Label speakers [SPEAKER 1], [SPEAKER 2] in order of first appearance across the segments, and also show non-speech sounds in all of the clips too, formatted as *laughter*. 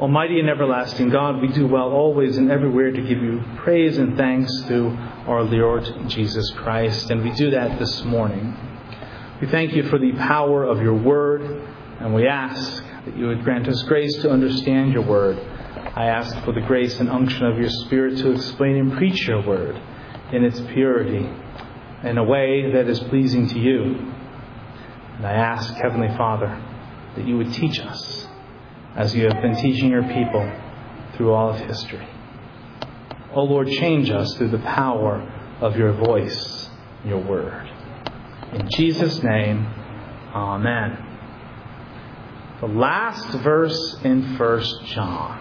[SPEAKER 1] Almighty and everlasting God, we do well always and everywhere to give you praise and thanks through our Lord Jesus Christ. And we do that this morning. We thank you for the power of your word, and we ask that you would grant us grace to understand your word. I ask for the grace and unction of your Spirit to explain and preach your word in its purity, in a way that is pleasing to you. And I ask, Heavenly Father, that you would teach us as you have been teaching your people through all of history. O oh Lord, change us through the power of your voice, your word. In Jesus' name, Amen. The last verse in 1 John.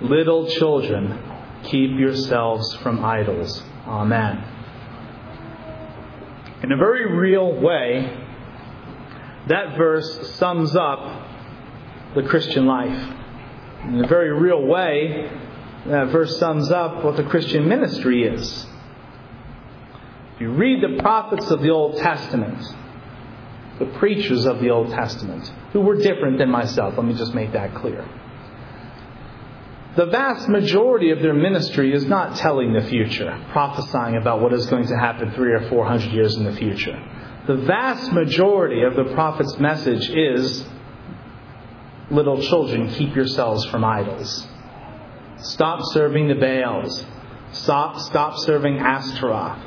[SPEAKER 1] Little children, keep yourselves from idols. Amen. In a very real way, that verse sums up the Christian life. In a very real way, that verse sums up what the Christian ministry is. If you read the prophets of the Old Testament, the preachers of the Old Testament, who were different than myself, let me just make that clear. The vast majority of their ministry is not telling the future, prophesying about what is going to happen three or four hundred years in the future. The vast majority of the prophet's message is little children, keep yourselves from idols. Stop serving the Baals. Stop, stop serving Ashtaroth.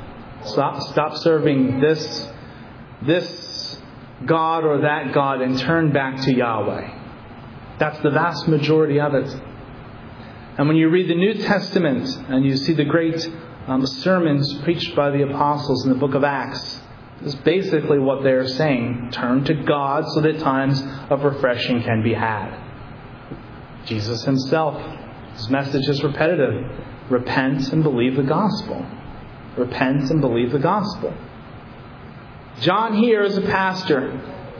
[SPEAKER 1] Stop, stop serving this, this God or that God and turn back to Yahweh. That's the vast majority of it. And when you read the New Testament and you see the great um, sermons preached by the apostles in the book of Acts, is basically what they're saying. Turn to God so that times of refreshing can be had. Jesus himself, his message is repetitive. Repent and believe the gospel. Repent and believe the gospel. John here as a pastor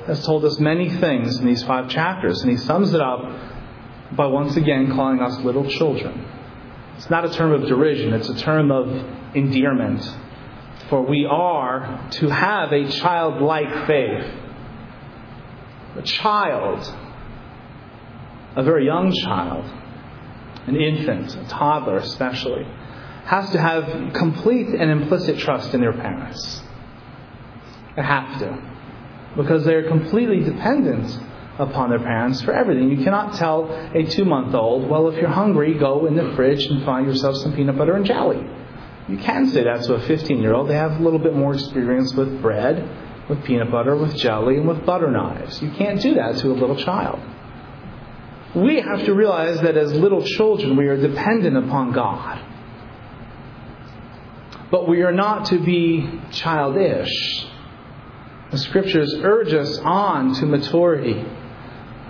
[SPEAKER 1] has told us many things in these five chapters, and he sums it up by once again calling us little children. It's not a term of derision, it's a term of endearment for we are to have a childlike faith. A child, a very young child, an infant, a toddler especially, has to have complete and implicit trust in their parents. They have to. Because they are completely dependent upon their parents for everything. You cannot tell a two month old, well, if you're hungry, go in the fridge and find yourself some peanut butter and jelly. You can say that to a 15 year old. They have a little bit more experience with bread, with peanut butter, with jelly, and with butter knives. You can't do that to a little child. We have to realize that as little children, we are dependent upon God. But we are not to be childish. The scriptures urge us on to maturity.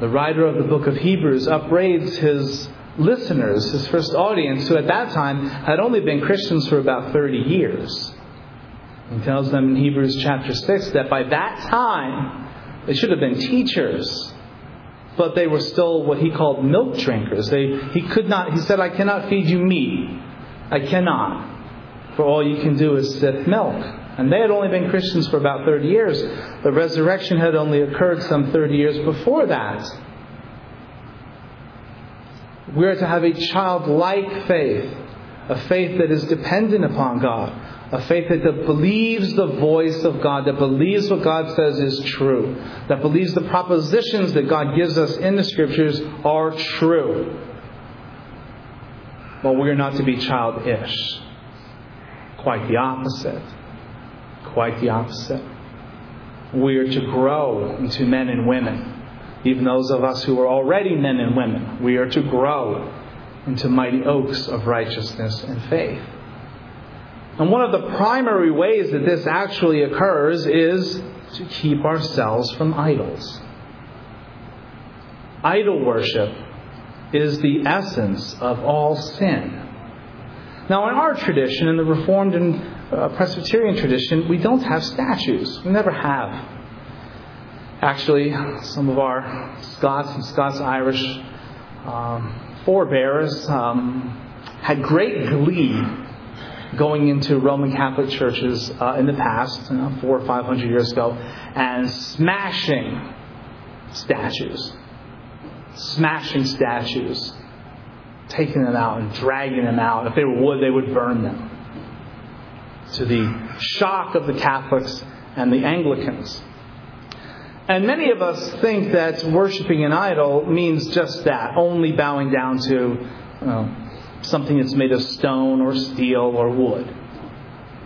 [SPEAKER 1] The writer of the book of Hebrews upbraids his listeners, his first audience, who at that time had only been Christians for about 30 years. He tells them in Hebrews chapter 6 that by that time they should have been teachers, but they were still what he called milk drinkers. They, he could not, he said, I cannot feed you meat. I cannot. For all you can do is sip milk. And they had only been Christians for about 30 years. The resurrection had only occurred some 30 years before that. We are to have a childlike faith, a faith that is dependent upon God, a faith that believes the voice of God, that believes what God says is true, that believes the propositions that God gives us in the Scriptures are true. But we are not to be childish. Quite the opposite. Quite the opposite. We are to grow into men and women even those of us who are already men and women, we are to grow into mighty oaks of righteousness and faith. And one of the primary ways that this actually occurs is to keep ourselves from idols. Idol worship is the essence of all sin. Now, in our tradition, in the Reformed and uh, Presbyterian tradition, we don't have statues. We never have. Actually, some of our Scots and Scots Irish um, forebears um, had great glee going into Roman Catholic churches uh, in the past, you know, four or five hundred years ago, and smashing statues. smashing statues, taking them out and dragging them out. If they were wood, they would burn them. To the shock of the Catholics and the Anglicans. And many of us think that worshiping an idol means just that, only bowing down to you know, something that's made of stone or steel or wood.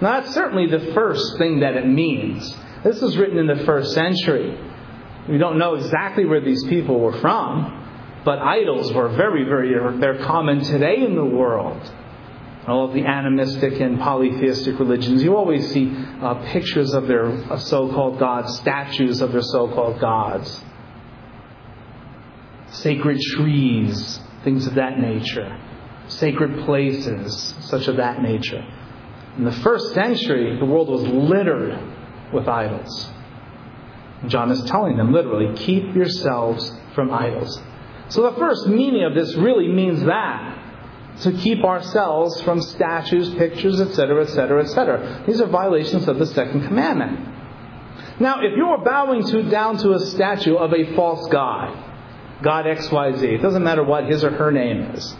[SPEAKER 1] Now, that's certainly the first thing that it means. This was written in the first century. We don't know exactly where these people were from, but idols were very, very, they're common today in the world all of the animistic and polytheistic religions, you always see uh, pictures of their so called gods, statues of their so called gods, sacred trees, things of that nature, sacred places, such of that nature. In the first century, the world was littered with idols. John is telling them literally, keep yourselves from idols. So the first meaning of this really means that to keep ourselves from statues, pictures, etc., etc., etc. These are violations of the second commandment. Now, if you're bowing to, down to a statue of a false god, God XYZ, it doesn't matter what his or her name is,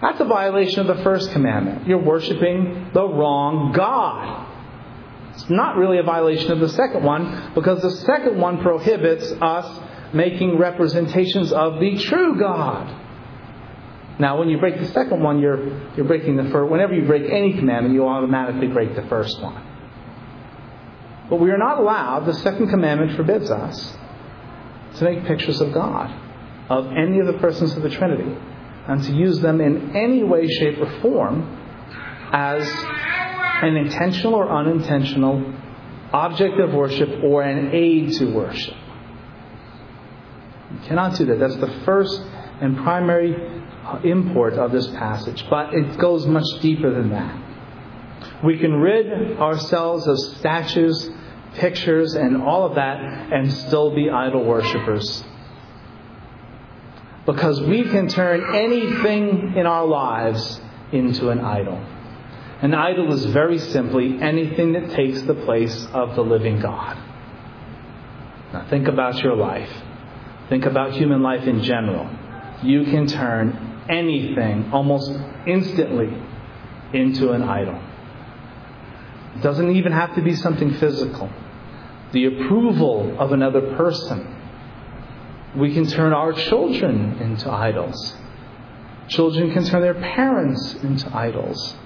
[SPEAKER 1] that's a violation of the first commandment. You're worshiping the wrong God. It's not really a violation of the second one because the second one prohibits us making representations of the true God. Now, when you break the second one, you're, you're breaking the first. Whenever you break any commandment, you automatically break the first one. But we are not allowed, the second commandment forbids us to make pictures of God, of any of the persons of the Trinity, and to use them in any way, shape, or form as an intentional or unintentional object of worship or an aid to worship. You cannot do that. That's the first and primary import of this passage, but it goes much deeper than that. We can rid ourselves of statues, pictures, and all of that and still be idol worshippers. Because we can turn anything in our lives into an idol. An idol is very simply anything that takes the place of the living God. Now think about your life. Think about human life in general. You can turn anything almost instantly into an idol. It doesn't even have to be something physical. The approval of another person. We can turn our children into idols. Children can turn their parents into idols.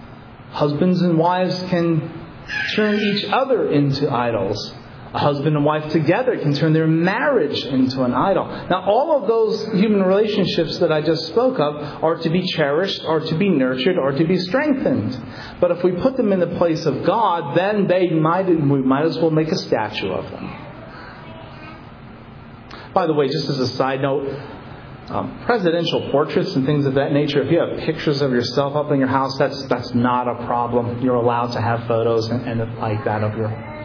[SPEAKER 1] Husbands and wives can turn each other into idols. A husband and wife together can turn their marriage into an idol. Now, all of those human relationships that I just spoke of are to be cherished, are to be nurtured, are to be strengthened. But if we put them in the place of God, then they might, we might as well make a statue of them. By the way, just as a side note, um, presidential portraits and things of that nature, if you have pictures of yourself up in your house, that's, that's not a problem. You're allowed to have photos and, and like that of your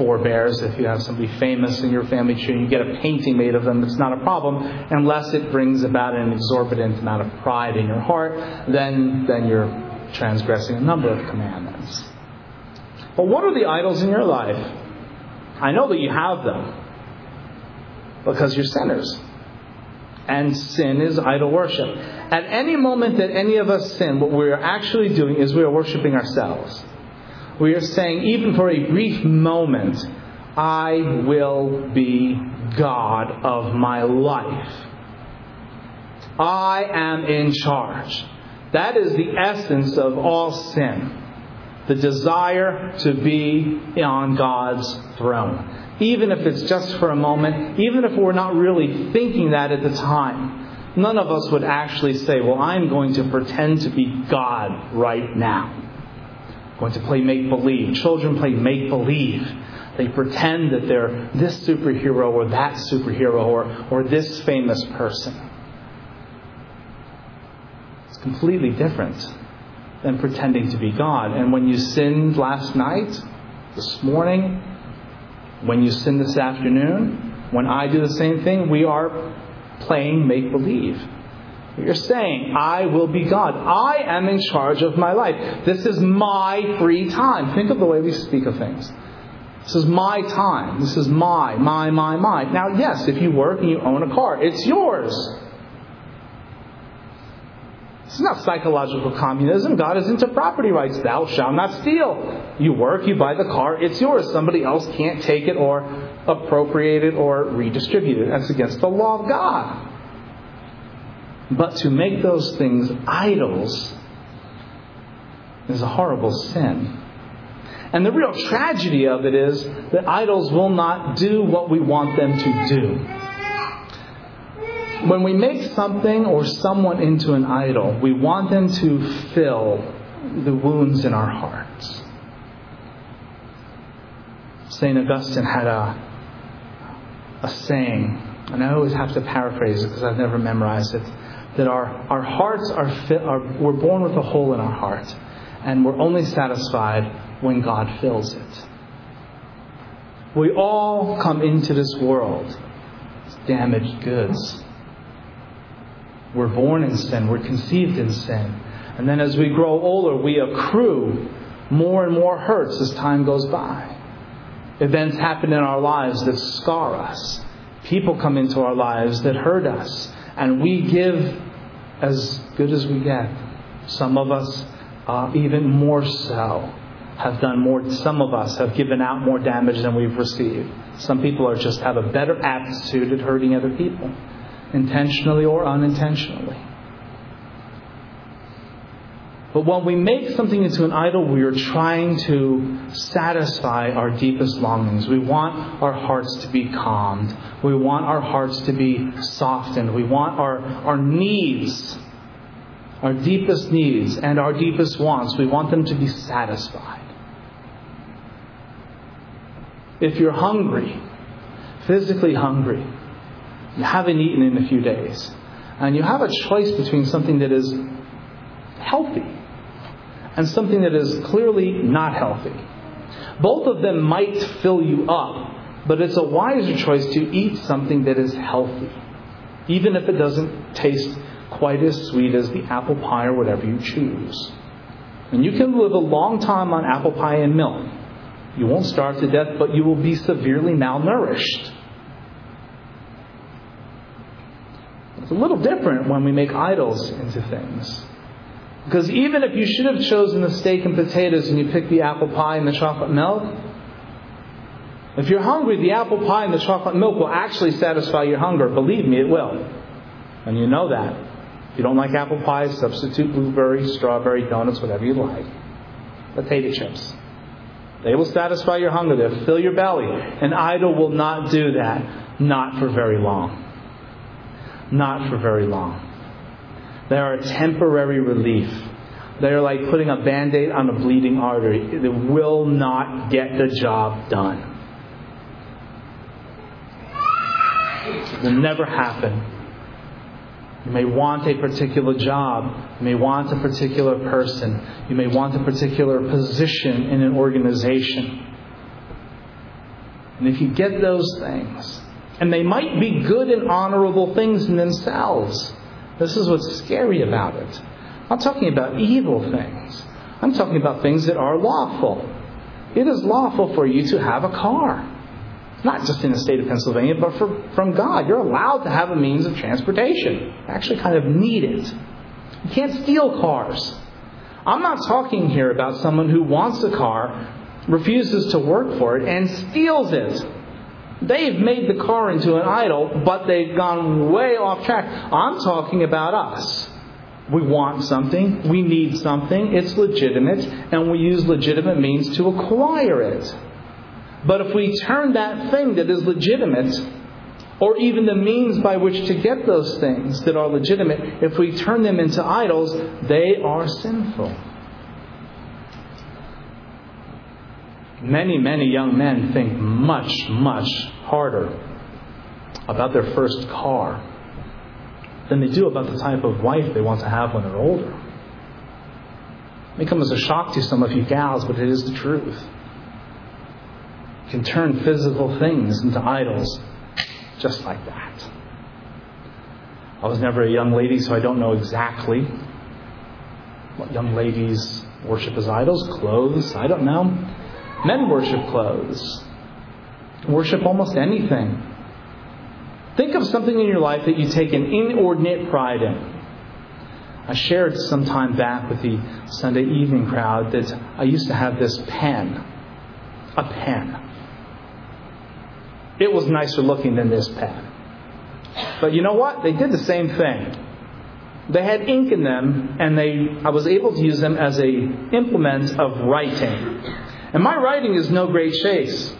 [SPEAKER 1] forebears. If you have somebody famous in your family tree and you get a painting made of them, it's not a problem unless it brings about an exorbitant amount of pride in your heart. Then, then you're transgressing a number of commandments. But what are the idols in your life? I know that you have them because you're sinners. And sin is idol worship. At any moment that any of us sin, what we're actually doing is we are worshiping ourselves we are saying, even for a brief moment, I will be God of my life. I am in charge. That is the essence of all sin. The desire to be on God's throne. Even if it's just for a moment, even if we're not really thinking that at the time, none of us would actually say, Well, I'm going to pretend to be God right now going to play make believe. Children play make believe. They pretend that they're this superhero or that superhero or, or this famous person. It's completely different than pretending to be God. And when you sinned last night, this morning, when you sin this afternoon, when I do the same thing, we are playing make believe. You're saying, I will be God. I am in charge of my life. This is my free time. Think of the way we speak of things. This is my time. This is my, my, my, my. Now, yes, if you work and you own a car, it's yours. It's not psychological communism. God is into property rights. Thou shalt not steal. You work, you buy the car, it's yours. Somebody else can't take it or appropriate it or redistribute it. That's against the law of God. But to make those things idols is a horrible sin. And the real tragedy of it is that idols will not do what we want them to do. When we make something or someone into an idol, we want them to fill the wounds in our hearts. St. Augustine had a, a saying, and I always have to paraphrase it because I've never memorized it, that our, our hearts are, fit, are, we're born with a hole in our heart, and we're only satisfied when God fills it. We all come into this world as damaged goods. We're born in sin, we're conceived in sin. And then as we grow older, we accrue more and more hurts as time goes by. Events happen in our lives that scar us. People come into our lives that hurt us. And we give as good as we get. Some of us, uh, even more so, have done more. Some of us have given out more damage than we've received. Some people are just have a better aptitude at hurting other people intentionally or unintentionally. But when we make something into an idol, we are trying to satisfy our deepest longings. We want our hearts to be calmed. We want our hearts to be softened. We want our, our needs, our deepest needs, and our deepest wants, we want them to be satisfied. If you're hungry, physically hungry, you haven't eaten in a few days, and you have a choice between something that is healthy and something that is clearly not healthy. Both of them might fill you up, but it's a wiser choice to eat something that is healthy, even if it doesn't taste quite as sweet as the apple pie or whatever you choose. And you can live a long time on apple pie and milk. You won't starve to death, but you will be severely malnourished. It's a little different when we make idols into things. Because even if you should have chosen the steak and potatoes and you picked the apple pie and the chocolate milk, if you're hungry, the apple pie and the chocolate milk will actually satisfy your hunger. Believe me, it will. And you know that. If you don't like apple pie, substitute blueberry, strawberry, donuts, whatever you like. Potato chips. They will satisfy your hunger. They'll fill your belly. An idol will not do that. Not for very long. Not for very long. They are a temporary relief. They are like putting a band aid on a bleeding artery. It will not get the job done. It will never happen. You may want a particular job. You may want a particular person. You may want a particular position in an organization. And if you get those things, and they might be good and honorable things in themselves, this is what's scary about it. I'm not talking about evil things. I'm talking about things that are lawful. It is lawful for you to have a car. Not just in the state of Pennsylvania, but for, from God. You're allowed to have a means of transportation. You actually kind of need it. You can't steal cars. I'm not talking here about someone who wants a car, refuses to work for it, and steals it. They've made the car into an idol, but they've gone way off track. I'm talking about us. We want something, we need something, it's legitimate, and we use legitimate means to acquire it. But if we turn that thing that is legitimate, or even the means by which to get those things that are legitimate, if we turn them into idols, they are sinful. Many, many young men think much, much harder about their first car than they do about the type of wife they want to have when they're older. It may come as a shock to some of you gals, but it is the truth You can turn physical things into idols just like that. I was never a young lady, so I don't know exactly what young ladies worship as idols. Clothes, I don't know. Men worship clothes, worship almost anything. Think of something in your life that you take an inordinate pride in. I shared some time back with the Sunday evening crowd that I used to have this pen. A pen. It was nicer looking than this pen. But you know what? They did the same thing. They had ink in them, and they, I was able to use them as a implement of writing. And my writing is no great chase.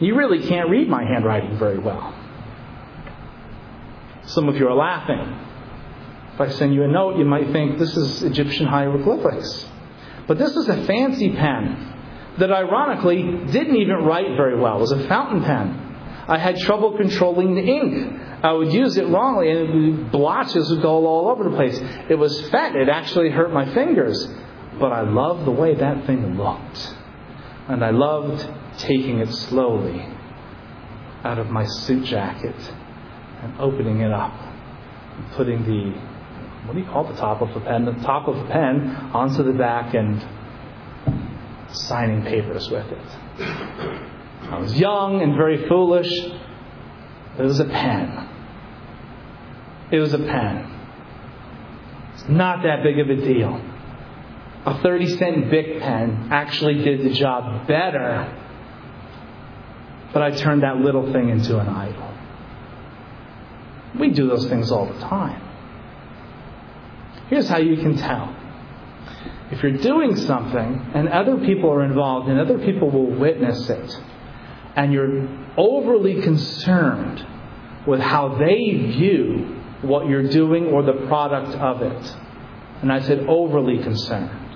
[SPEAKER 1] You really can't read my handwriting very well. Some of you are laughing. If I send you a note, you might think this is Egyptian hieroglyphics. But this is a fancy pen that ironically didn't even write very well. It was a fountain pen. I had trouble controlling the ink. I would use it wrongly and blotches would go all over the place. It was fat. It actually hurt my fingers. But I loved the way that thing looked. And I loved taking it slowly out of my suit jacket and opening it up and putting the what do you call the top of a pen? The top of a pen onto the back and signing papers with it. I was young and very foolish. It was a pen. It was a pen. It's not that big of a deal. A 30 cent Bic pen actually did the job better, but I turned that little thing into an idol. We do those things all the time. Here's how you can tell. If you're doing something and other people are involved and other people will witness it, and you're overly concerned with how they view what you're doing or the product of it, and I said overly concerned,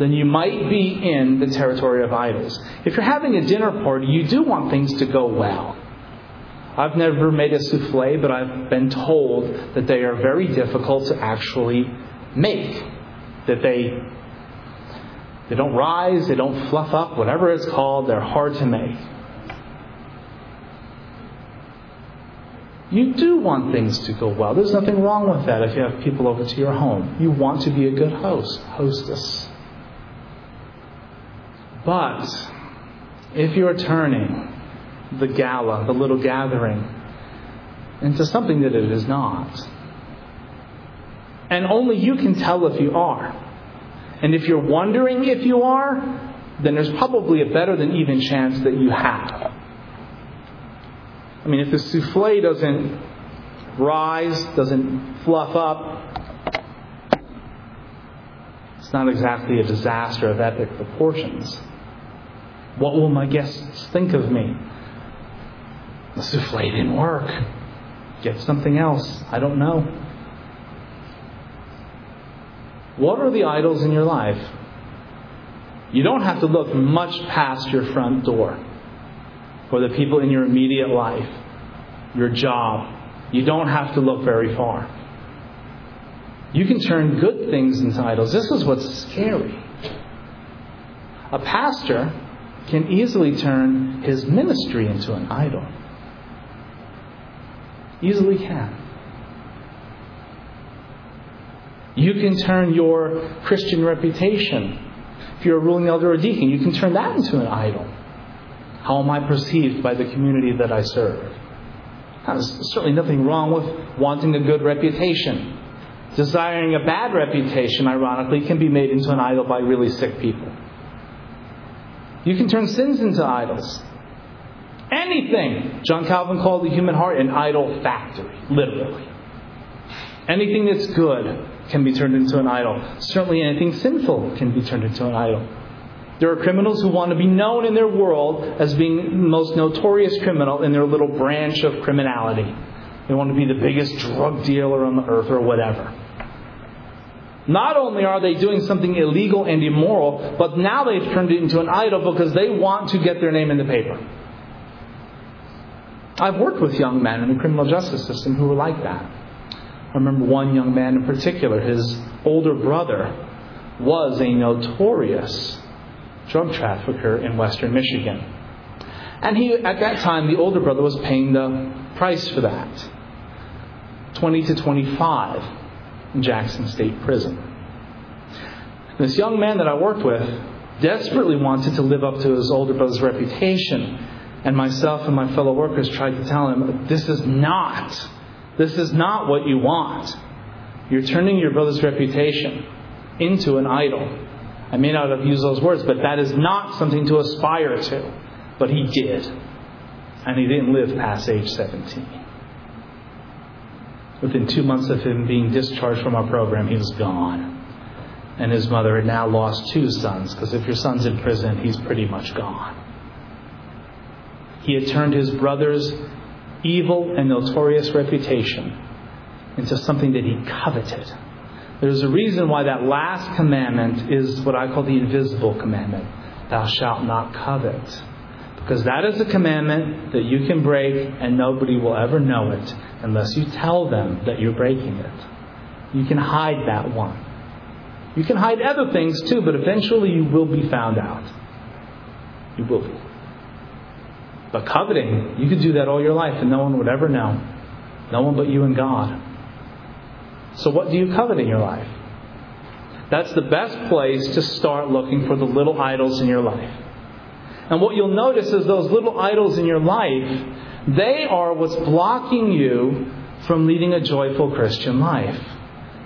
[SPEAKER 1] then you might be in the territory of idols. If you're having a dinner party, you do want things to go well. I've never made a souffle, but I've been told that they are very difficult to actually make. That they they don't rise, they don't fluff up, whatever it's called, they're hard to make. You do want things to go well. There's nothing wrong with that if you have people over to your home. You want to be a good host, hostess. But if you're turning the gala, the little gathering, into something that it is not. And only you can tell if you are. And if you're wondering if you are, then there's probably a better than even chance that you have. I mean, if the souffle doesn't rise, doesn't fluff up, it's not exactly a disaster of epic proportions. What will my guests think of me? The souffle didn't work. Get something else. I don't know. What are the idols in your life? You don't have to look much past your front door for the people in your immediate life, your job. You don't have to look very far. You can turn good things into idols. This is what's scary. A pastor can easily turn his ministry into an idol. Easily can. You can turn your Christian reputation. If you're a ruling elder or deacon, you can turn that into an idol. How am I perceived by the community that I serve? There's certainly nothing wrong with wanting a good reputation. Desiring a bad reputation, ironically, can be made into an idol by really sick people. You can turn sins into idols. Anything. John Calvin called the human heart an idol factory, literally. Anything that's good can be turned into an idol. Certainly anything sinful can be turned into an idol. There are criminals who want to be known in their world as being the most notorious criminal in their little branch of criminality. They want to be the biggest drug dealer on the earth or whatever. Not only are they doing something illegal and immoral, but now they've turned it into an idol because they want to get their name in the paper. I've worked with young men in the criminal justice system who were like that. I remember one young man in particular, his older brother was a notorious drug trafficker in western Michigan. And he, at that time, the older brother was paying the price for that 20 to 25 Jackson State Prison. This young man that I worked with desperately wanted to live up to his older brother's reputation and myself and my fellow workers tried to tell him, this is not, this is not what you want. You're turning your brother's reputation into an idol. I may not have used those words, but that is not something to aspire to. But he did. And he didn't live past age 17. Within two months of him being discharged from our program, he was gone. And his mother had now lost two sons, because if your son's in prison, he's pretty much gone. He had turned his brother's evil and notorious reputation into something that he coveted. There's a reason why that last commandment is what I call the invisible commandment Thou shalt not covet. Because that is a commandment that you can break and nobody will ever know it unless you tell them that you're breaking it. You can hide that one. You can hide other things too, but eventually you will be found out. You will be. But coveting, you could do that all your life and no one would ever know. No one but you and God. So, what do you covet in your life? That's the best place to start looking for the little idols in your life. And what you'll notice is those little idols in your life, they are what's blocking you from leading a joyful Christian life.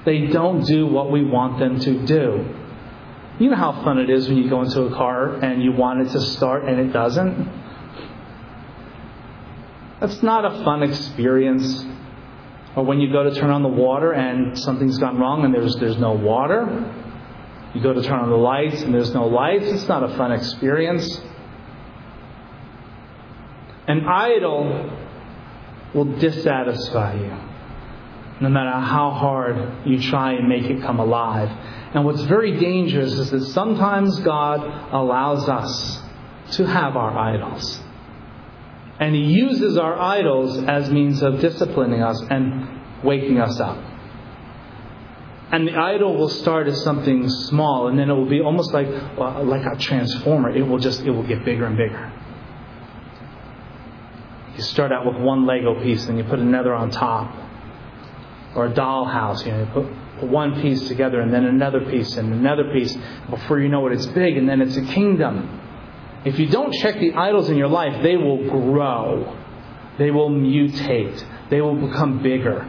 [SPEAKER 1] They don't do what we want them to do. You know how fun it is when you go into a car and you want it to start and it doesn't? That's not a fun experience. Or when you go to turn on the water and something's gone wrong and there's, there's no water. You go to turn on the lights and there's no lights. It's not a fun experience. An idol will dissatisfy you no matter how hard you try and make it come alive. And what's very dangerous is that sometimes God allows us to have our idols. And He uses our idols as means of disciplining us and waking us up. And the idol will start as something small, and then it will be almost like well, like a transformer. It will just it will get bigger and bigger. You start out with one Lego piece, and you put another on top, or a dollhouse. You know, you put, put one piece together, and then another piece, and another piece. Before you know it, it's big, and then it's a kingdom. If you don't check the idols in your life, they will grow. They will mutate. They will become bigger.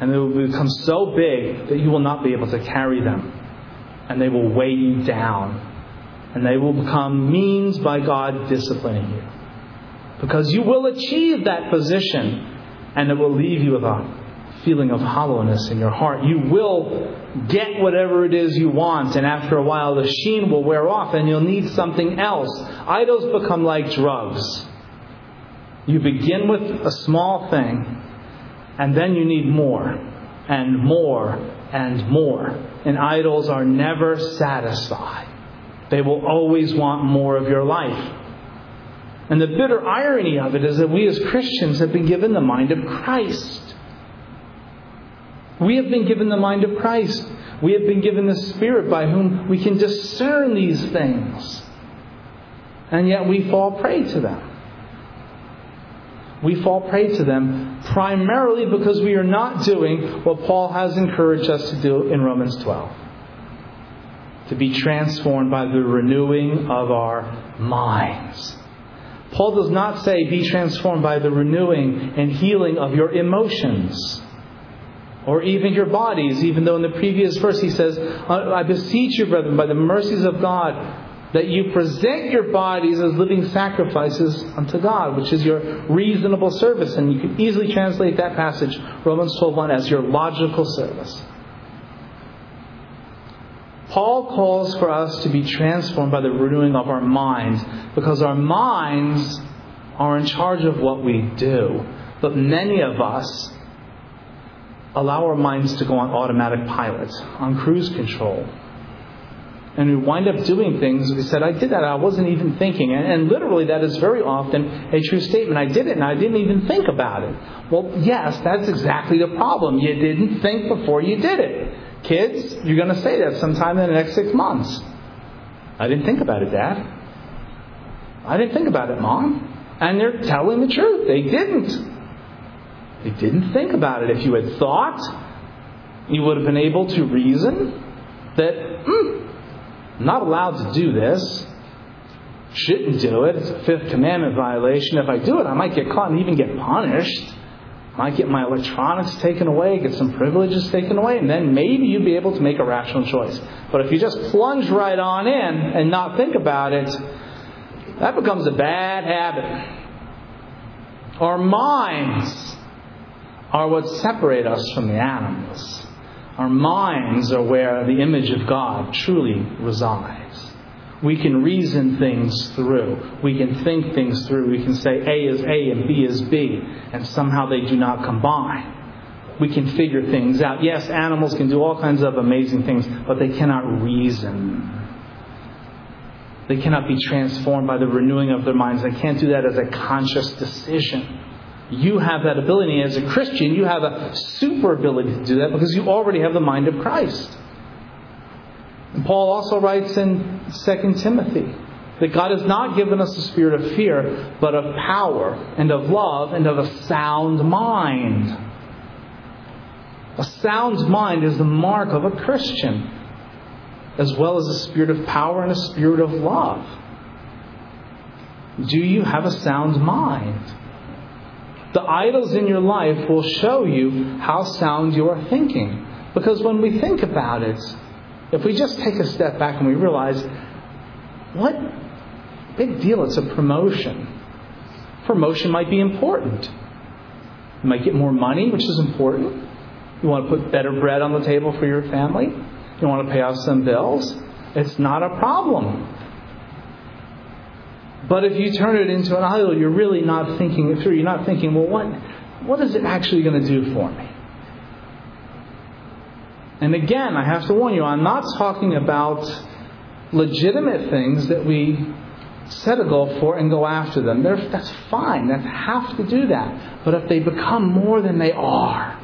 [SPEAKER 1] And they will become so big that you will not be able to carry them. And they will weigh you down. And they will become means by God disciplining you. Because you will achieve that position and it will leave you with a feeling of hollowness in your heart. You will get whatever it is you want, and after a while, the sheen will wear off and you'll need something else. Idols become like drugs. You begin with a small thing, and then you need more, and more, and more. And idols are never satisfied, they will always want more of your life. And the bitter irony of it is that we as Christians have been given the mind of Christ. We have been given the mind of Christ. We have been given the Spirit by whom we can discern these things. And yet we fall prey to them. We fall prey to them primarily because we are not doing what Paul has encouraged us to do in Romans 12 to be transformed by the renewing of our minds. Paul does not say, be transformed by the renewing and healing of your emotions or even your bodies, even though in the previous verse he says, I beseech you, brethren, by the mercies of God, that you present your bodies as living sacrifices unto God, which is your reasonable service. And you can easily translate that passage, Romans 12.1, as your logical service. Paul calls for us to be transformed by the renewing of our minds because our minds are in charge of what we do. But many of us allow our minds to go on automatic pilot, on cruise control. And we wind up doing things. We said, I did that. I wasn't even thinking. And, and, literally, that is very often a true statement. I did it and I didn't even think about it. Well, yes, that's exactly the problem. You didn't think before you did it. Kids, you're going to say that sometime in the next six months. I didn't think about it, Dad. I didn't think about it, Mom. And they're telling the truth. They didn't. They didn't think about it. If you had thought, you would have been able to reason that, hmm, I'm not allowed to do this. Shouldn't do it. It's a fifth commandment violation. If I do it, I might get caught and even get punished. Might get my electronics taken away, get some privileges taken away, and then maybe you'd be able to make a rational choice. But if you just plunge right on in and not think about it, that becomes a bad habit. Our minds are what separate us from the animals. Our minds are where the image of God truly resides. We can reason things through. We can think things through. We can say A is A and B is B, and somehow they do not combine. We can figure things out. Yes, animals can do all kinds of amazing things, but they cannot reason. They cannot be transformed by the renewing of their minds. They can't do that as a conscious decision. You have that ability. As a Christian, you have a super ability to do that because you already have the mind of Christ. And Paul also writes in 2 Timothy that God has not given us a spirit of fear, but of power and of love and of a sound mind. A sound mind is the mark of a Christian as well as a spirit of power and a spirit of love. Do you have a sound mind? The idols in your life will show you how sound you are thinking. Because when we think about it, if we just take a step back and we realize, what big deal, it's a promotion. Promotion might be important. You might get more money, which is important. You want to put better bread on the table for your family. You want to pay off some bills? It's not a problem. But if you turn it into an idol, you're really not thinking it through. You're not thinking, well, what, what is it actually going to do for me? And again, I have to warn you, I'm not talking about legitimate things that we set a goal for and go after them. They're, that's fine. That's have to do that. But if they become more than they are,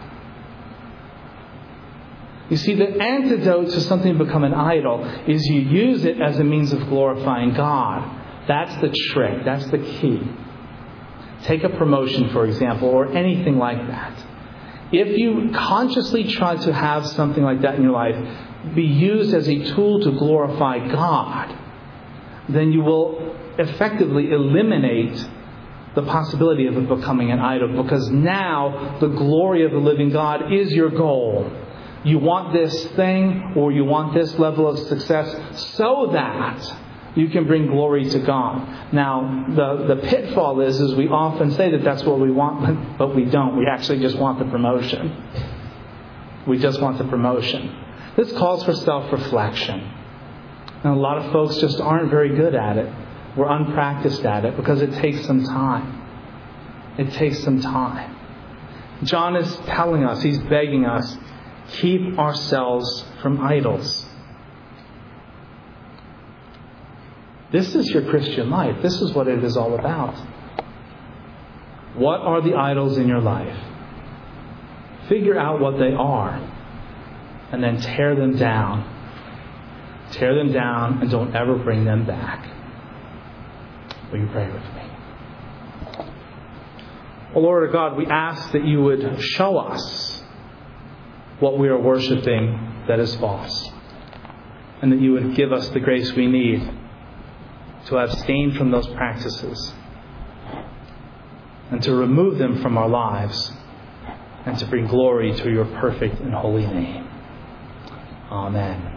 [SPEAKER 1] you see, the antidote to something become an idol is you use it as a means of glorifying God. That's the trick. That's the key. Take a promotion, for example, or anything like that. If you consciously try to have something like that in your life be used as a tool to glorify God, then you will effectively eliminate the possibility of it becoming an idol because now the glory of the living God is your goal. You want this thing or you want this level of success so that you can bring glory to God. Now, the, the pitfall is, is we often say that that's what we want, *laughs* but we don't. We actually just want the promotion. We just want the promotion. This calls for self-reflection. And a lot of folks just aren't very good at it. We're unpracticed at it because it takes some time. It takes some time. John is telling us, he's begging us, keep ourselves from idols. This is your Christian life. This is what it is all about. What are the idols in your life? Figure out what they are and then tear them down. Tear them down and don't ever bring them back. Will you pray with me? Oh Lord God, we ask that you would show us what we are worshiping that is false. And that you would give us the grace we need to abstain from those practices and to remove them from our lives and to bring glory to your perfect and holy name. Amen.